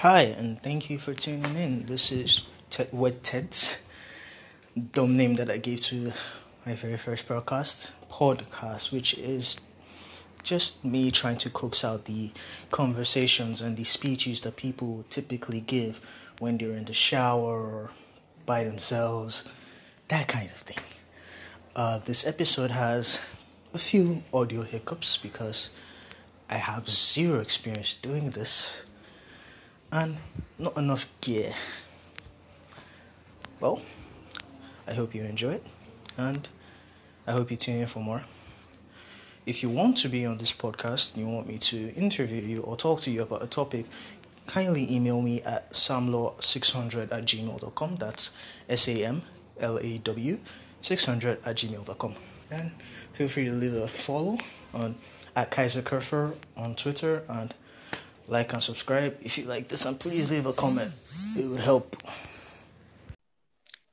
Hi, and thank you for tuning in. This is Ted with Ted, dumb name that I gave to my very first broadcast podcast, which is just me trying to coax out the conversations and the speeches that people typically give when they're in the shower or by themselves, that kind of thing. Uh, this episode has a few audio hiccups because I have zero experience doing this and not enough gear. Well, I hope you enjoy it and I hope you tune in for more. If you want to be on this podcast you want me to interview you or talk to you about a topic, kindly email me at samlaw600 at gmail.com. That's S A M L A W 600 at gmail.com. And feel free to leave a follow on at Kaiser Kerfer on Twitter and like and subscribe. If you like this and please leave a comment. It would help.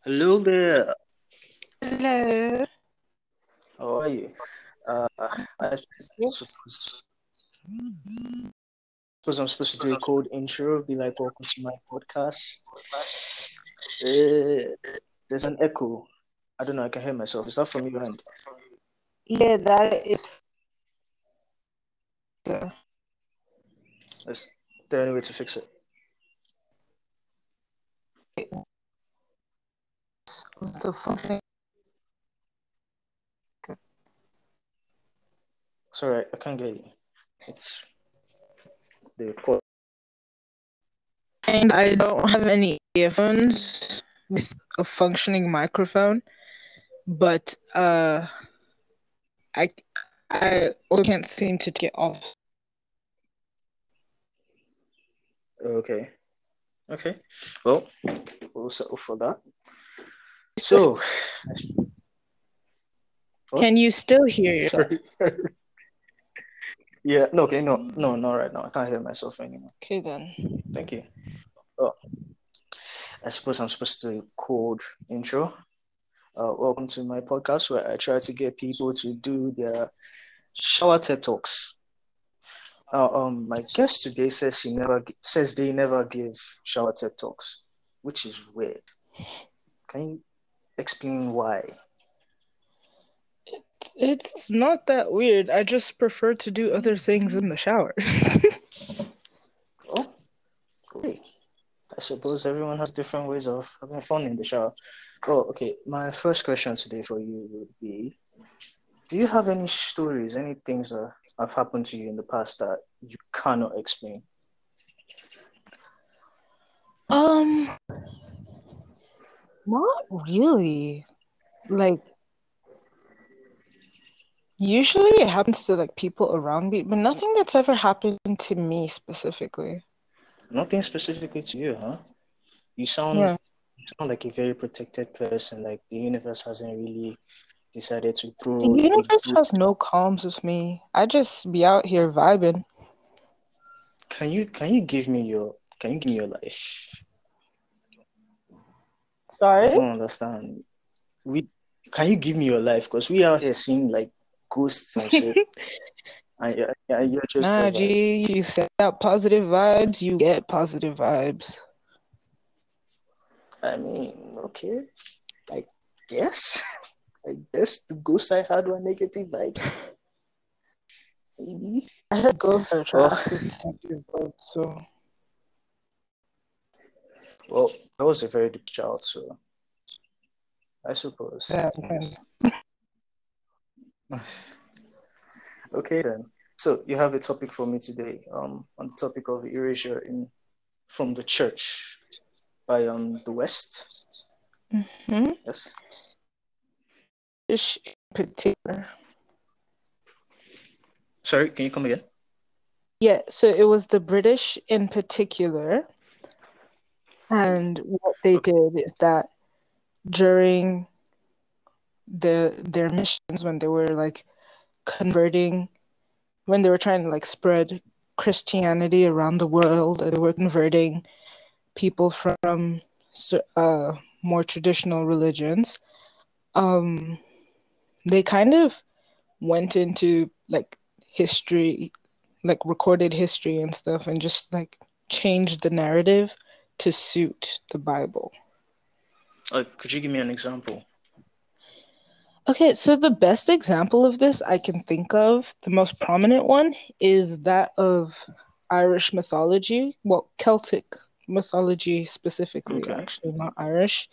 Hello there. Hello. how are you? Uh i suppose, suppose i'm supposed to do a cold intro be like welcome to my podcast. Uh, there's an echo. I don't know i can hear myself. Is that from your end? Yeah, that is. Yeah. Is there any way to fix it The fucking. sorry i can't get you it's the call And I don't have any earphones with a functioning microphone, but uh, I I also can't seem to get off. Okay. Okay. Well, we'll settle for that. So, What? Can you still hear yourself? yeah, no, okay, no, no, not right now. I can't hear myself anymore. Okay then. Thank you. Oh, I suppose I'm supposed to do a cold intro. Uh, welcome to my podcast where I try to get people to do their shower TED talks. Um, my guest today says he never says they never give shower TED talks, which is weird. Can you explain why? It's not that weird. I just prefer to do other things in the shower. Oh, okay. I suppose everyone has different ways of having fun in the shower. Oh, okay. My first question today for you would be Do you have any stories, any things that have happened to you in the past that you cannot explain? Um, not really. Like, usually it happens to like people around me, but nothing that's ever happened to me specifically. Nothing specifically to you, huh? You sound, Yeah. you sound like a very protected person. Like the universe hasn't really decided to throw The universe has no calms with me. I just be out here vibing. Can you can you give me your can you give me your life? Sorry, I don't understand. We can you give me your life? Because we out here seeing like ghosts and shit. and you're, yeah, you're just Nah, G, you set out positive vibes, you get positive vibes. I mean, okay, I guess. I guess the ghosts I had were negative vibes. Maybe. I heard ghosts are attracted to negative vibes, so Well, I was a very deep child, so I suppose. that depends. Okay then. So you have a topic for me today, um, on the topic of erasure in from the church by um the West. Hmm? Yes. In particular. Sorry, can you come again? Yeah, so it was the British in particular. And what they did is that during the their missions when they were like converting when they were trying to like spread Christianity around the world, they were converting people from uh more traditional religions. Um they kind of went into like history like recorded history and stuff and just like changed the narrative to suit the Bible. Uh, could you give me an example? Okay, so the best example of this I can think of, the most prominent one, is that of Irish mythology. Well, Celtic mythology specifically, Okay. actually, not Irish,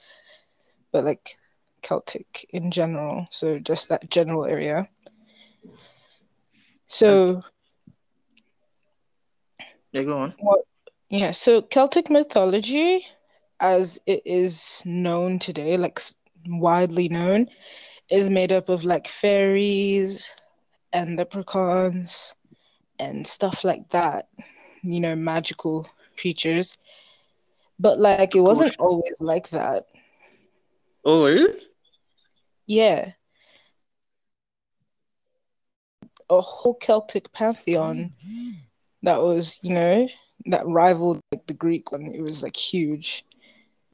but like Celtic in general. So just that general area. So, um, Yeah, go on. yeah, so Celtic mythology, as it is known today, like widely known, is made up of like fairies and leprechauns and stuff like that, you know, magical creatures. But like it wasn't always like that. Oh, really? Yeah. A whole Celtic pantheon that was, you know, that rivaled like the Greek one. It was like huge.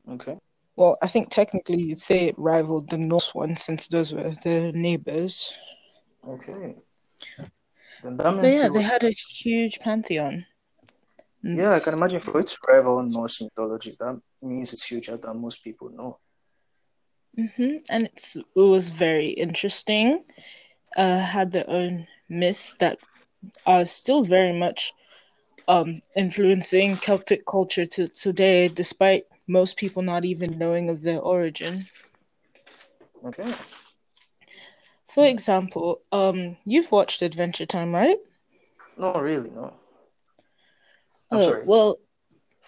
Okay. Well, I think technically you'd say it rivaled the Norse one since those were the neighbors. Okay. But yeah, they had a huge pantheon. Yeah, I can imagine for it to rival Norse mythology, that means it's huger than most people know. Hmm And it's, it was very interesting. Uh, had their own myths that are still very much um, influencing Celtic culture to today, despite most people not even knowing of their origin. Okay. For example, um, you've watched Adventure Time, right? No, really, no. I'm Oh, sorry. well,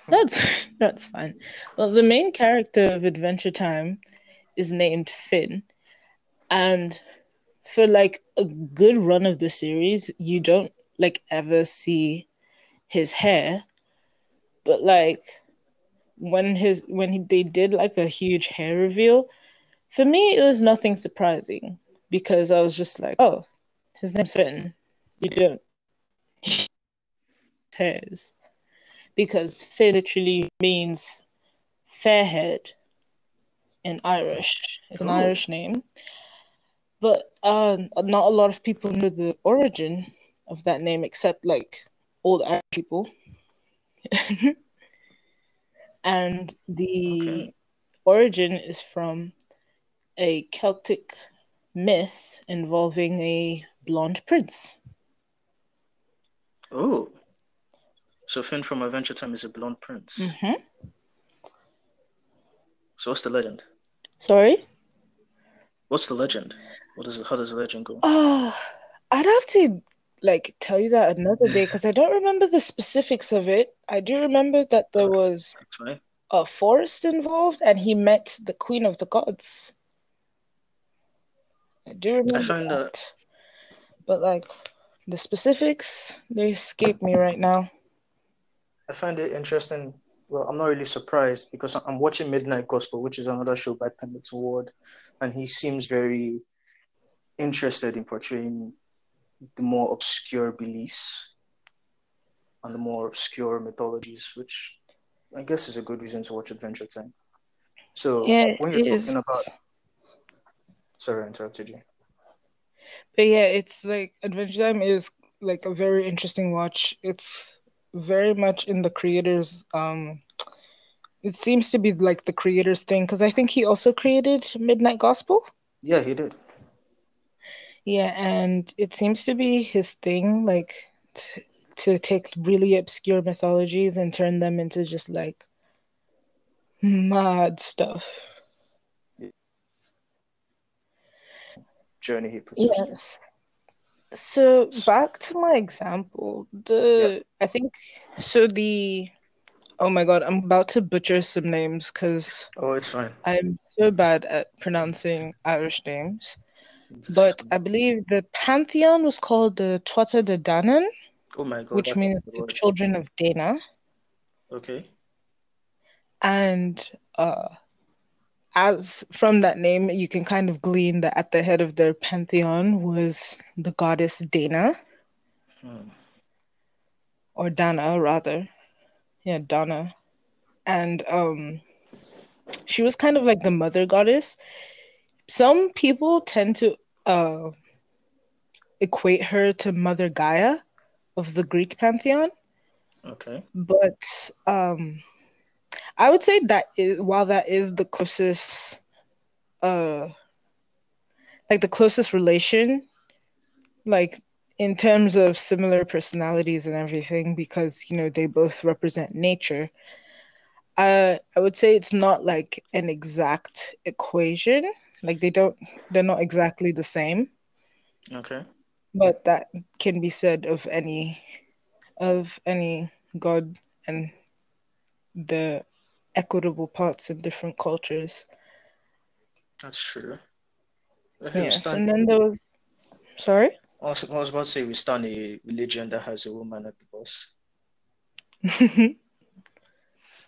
that's that's fine. Well, the main character of Adventure Time is named Finn, and for like a good run of the series, you don't like ever see his hair, but like when his when he, they did like a huge hair reveal, for me it was nothing surprising because I was just like, oh, his name's Finn. You don't hairs. Because Finn literally means fair head in Irish. It's an. Irish name. But um, not a lot of people know the origin of that name except like old Irish people. and the Okay. origin is from a Celtic myth involving a blonde prince. Oh. So Finn from Adventure Time is a blonde prince. hmm So what's the legend? Sorry? What's the legend? What is how does the legend go? Oh, I'd have to like tell you that another day because I don't remember the specifics of it. I do remember that there was That's a forest involved and he met the Queen of the Gods. I do remember I find that. that- But like the specifics, they escape me right now. I find it interesting. Well, I'm not really surprised because I'm watching Midnight Gospel, which is another show by Pendleton Ward, and he seems very interested in portraying the more obscure beliefs and the more obscure mythologies, which I guess is a good reason to watch Adventure Time. So Yeah, when you're talking about, sorry, I interrupted you. But yeah, it's like Adventure Time is like a very interesting watch. It's very much in the creator's um it seems to be like the creator's thing because I think he also created Midnight Gospel. Yeah, he did. Yeah, and it seems to be his thing, like t to take really obscure mythologies and turn them into just like mad stuff. Journey he puts. Yes. So back to my example, the I think so the oh my God, I'm about to butcher some names because Oh, it's fine. I'm so bad at pronouncing Irish names. But I believe the pantheon was called the Tuatha De Danann, oh my god, which means the the word. children of Dana. Okay. And uh, as from that name, you can kind of glean that at the head of their pantheon was the goddess Dana, Hmm. or Dana rather. Yeah, Dana. And um, she was kind of like the mother goddess. Some people tend to uh, equate her to Mother Gaia of the Greek pantheon. Okay. But um, I would say that is while that is the closest, uh, like the closest relation, like in terms of similar personalities and everything, because you know they both represent nature. I I would say it's not like an exact equation. Like they don't, they're not exactly the same. Okay. But that can be said of any, of any god and the equitable parts in different cultures. That's true. Yes, and then there was. Sorry. I was, I was about to say we stand a religion that has a woman at the boss.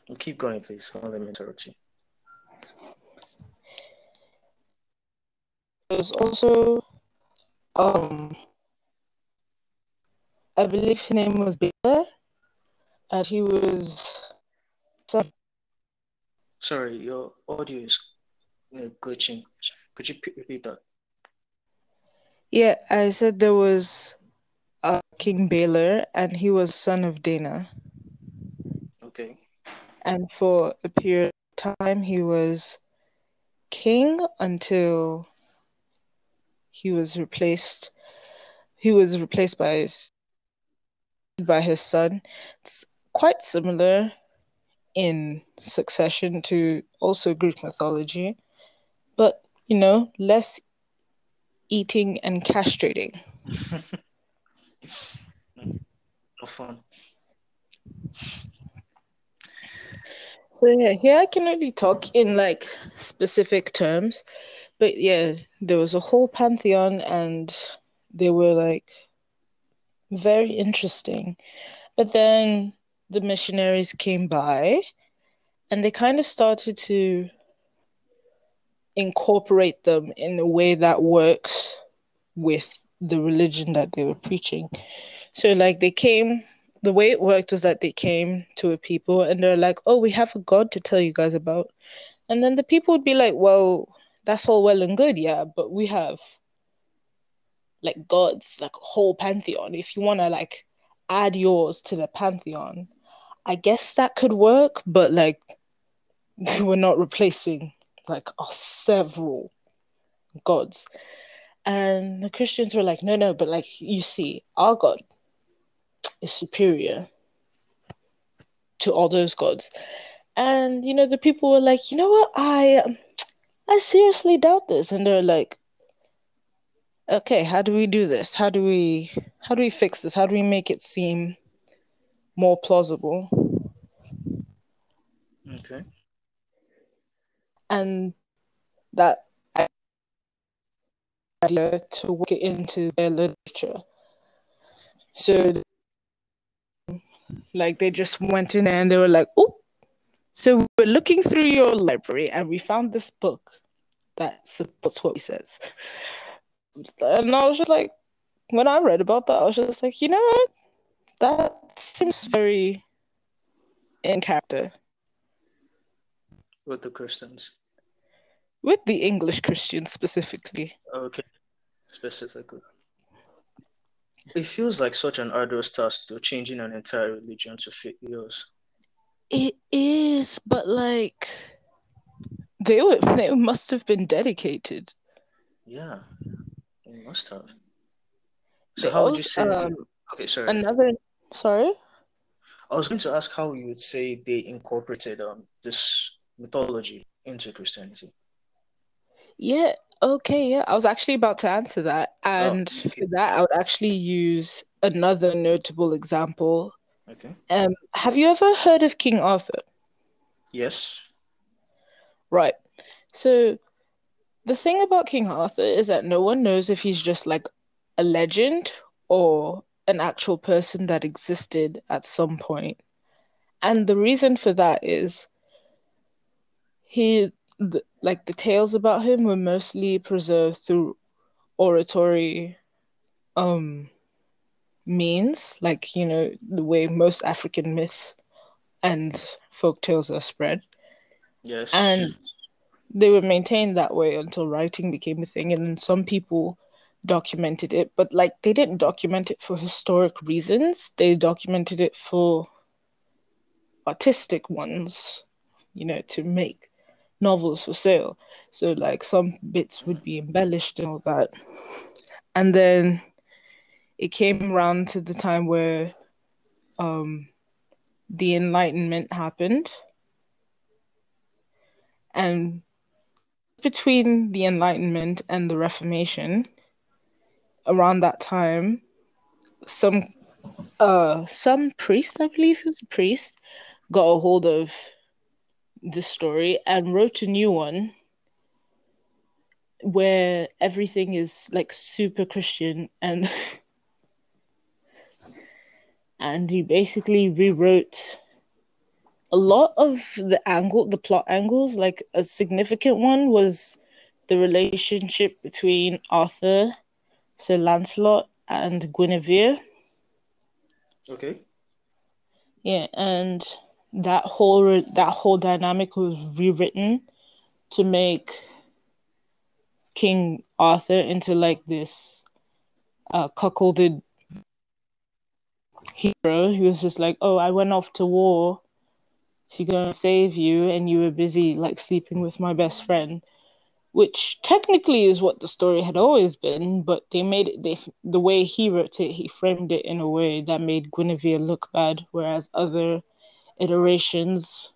we'll keep going, please. Don't let me interrupt you. There's also, um, I believe his name was Balor, and he was. Sorry, your audio is glitching. Could you repeat that? Yeah, I said there was uh, King Balor, and he was son of Dana. Okay. And for a period of time, he was king until he was replaced. He was replaced by his by his son. It's quite similar in succession to also Greek mythology, but you know, less eating and castrating. no fun. So yeah, here I can only talk in like specific terms, but yeah, there was a whole pantheon, and they were like very interesting. But then the missionaries came by, and they kind of started to incorporate them in a way that works with the religion that they were preaching. So, like, they came, the way it worked was that they came to a people and they're like, oh, we have a God to tell you guys about. And then the people would be like, well, that's all well and good, yeah, but we have like gods, like a whole pantheon. If you want to like add yours to the pantheon, I guess that could work, but like, we're not replacing like oh, several gods. And the Christians were like, no, no, but like you see, our God is superior to all those gods. And you know, the people were like, you know what, I um, I seriously doubt this. And they're like, okay, how do we do this? How do we how do we fix this? How do we make it seem more plausible? Okay and that to work it into their literature. So, like, they just went in there and they were like, "Oh, so we're looking through your library and we found this book that supports what he says." And I was just like, when I read about that, I was just like, you know what? That seems very in character. With the Christians with the English Christians specifically. Okay, specifically. It feels like such an arduous task to changing an entire religion to fit yours. It is, but like they were, they must have been dedicated. Yeah, they must have. So they how also, would you say? Um, okay, sorry. Another, sorry. I was going to ask how you would say they incorporated um this mythology into Christianity. Yeah, okay, yeah. I was actually about to answer that. Oh, and oh, okay. for that, I would actually use another notable example. Okay. Um, have you ever heard of King Arthur? Yes. Right. So the thing about King Arthur is that no one knows if he's just like a legend or an actual person that existed at some point. And the reason for that is he the, like the tales about him were mostly preserved through oratory um means like you know the way most african myths and folk tales are spread. Yes. And they were maintained that way until writing became a thing and then some people documented it but like they didn't document it for historic reasons. They documented it for artistic ones, you know, to make novels for sale. So like some bits would be embellished and all that. And then it came around to the time where um, the Enlightenment happened. And between the Enlightenment and the Reformation, around that time, some uh some priest, I believe he was a priest, got a hold of the story and wrote a new one where everything is like super Christian and and he basically rewrote a lot of the angle the plot angles like a significant one was the relationship between Arthur, Sir Lancelot and Guinevere. Okay. Yeah, and that whole that whole dynamic was rewritten to make King Arthur into like this uh, cuckolded hero. He was just like, "Oh, I went off to war to go and save you, and you were busy like sleeping with my best friend." Which technically is what the story had always been, but they made it they the way he wrote it, he framed it in a way that made Guinevere look bad, whereas other iterations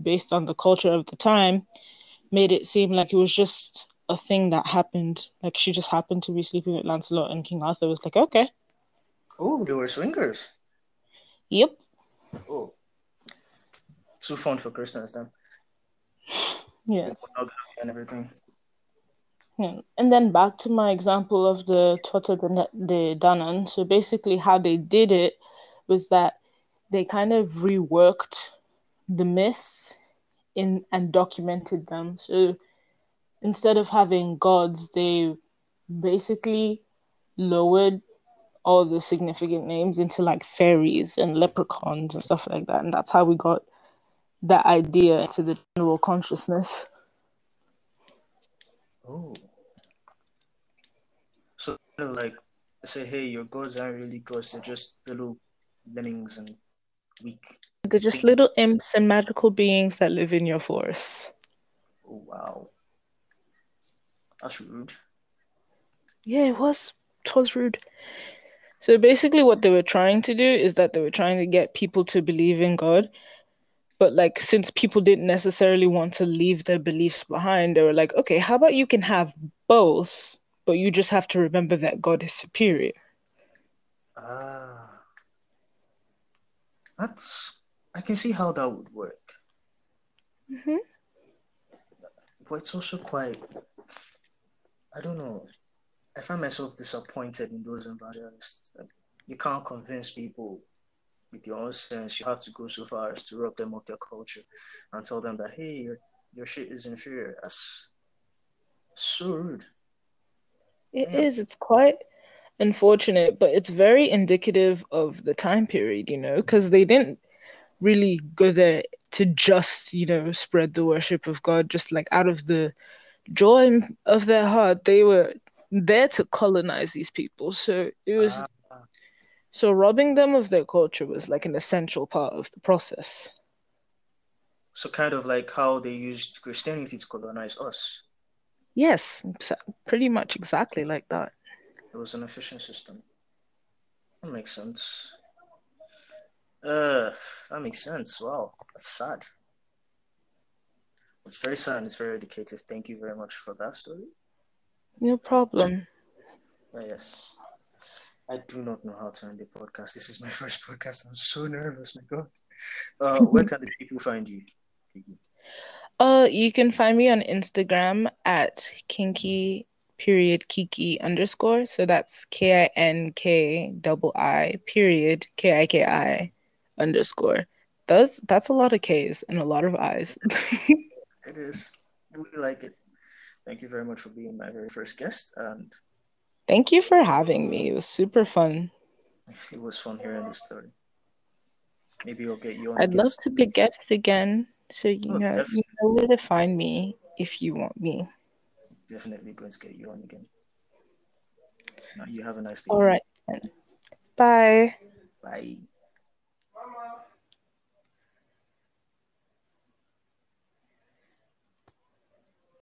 based on the culture of the time made it seem like it was just a thing that happened. Like she just happened to be sleeping with Lancelot, and King Arthur was like, okay. Oh, they were swingers. Yep. Oh. Too fun for Christmas then. Yes. And everything. Yeah. And then back to my example of the Tuatha de, de Danann. So basically, how they did it was that they kind of reworked the myths in and documented them. So instead of having gods, they basically lowered all the significant names into like fairies and leprechauns and stuff like that. And that's how we got that idea into the general consciousness. Oh. So kind of like say, hey, your gods aren't really gods, they're just little lemmings and weak. They're just little imps and magical beings that live in your forest. Oh wow. That's rude. Yeah, it was. It was rude. So basically, what they were trying to do is that they were trying to get people to believe in God. But like, since people didn't necessarily want to leave their beliefs behind, they were like, okay, how about you can have both, but you just have to remember that God is superior. Ah. That's. I can see how that would work. Mm-hmm. But it's also quite I don't know. I find myself disappointed in those environments. You can't convince people with your own sense. You have to go so far as to rob them of their culture and tell them that hey, your, your shit is inferior. That's so rude. It is. It's quite unfortunate, but it's very indicative of the time period, you know, because they didn't really go there to just, you know, spread the worship of God, just like out of the joy of their heart, they were there to colonize these people. So it was uh, so robbing them of their culture was like an essential part of the process. So kind of like how they used Christianity to colonize us. Yes, pretty much exactly like that. It was an efficient system. That makes sense. Uh, that makes sense. Wow, that's sad. It's very sad and it's very educative. Thank you very much for that story. No problem. Uh, yes. I do not know how to end the podcast. This is my first podcast. I'm so nervous, my God. Uh, where can the people find you, Kiki? Uh, you can find me on Instagram at kinky period kiki underscore. So that's K I N K double I period K I K I underscore. That's that's a lot of K's and a lot of I's. It is. We like it. Thank you very much for being my very first guest. And thank you for having me. It was super fun. It was fun hearing the story. Maybe I'll get you on. I'd love to be guests again. So you oh, know you know where to find me if you want me. Definitely going to get you on again. Now you have a nice day. All right. Bye. Bye.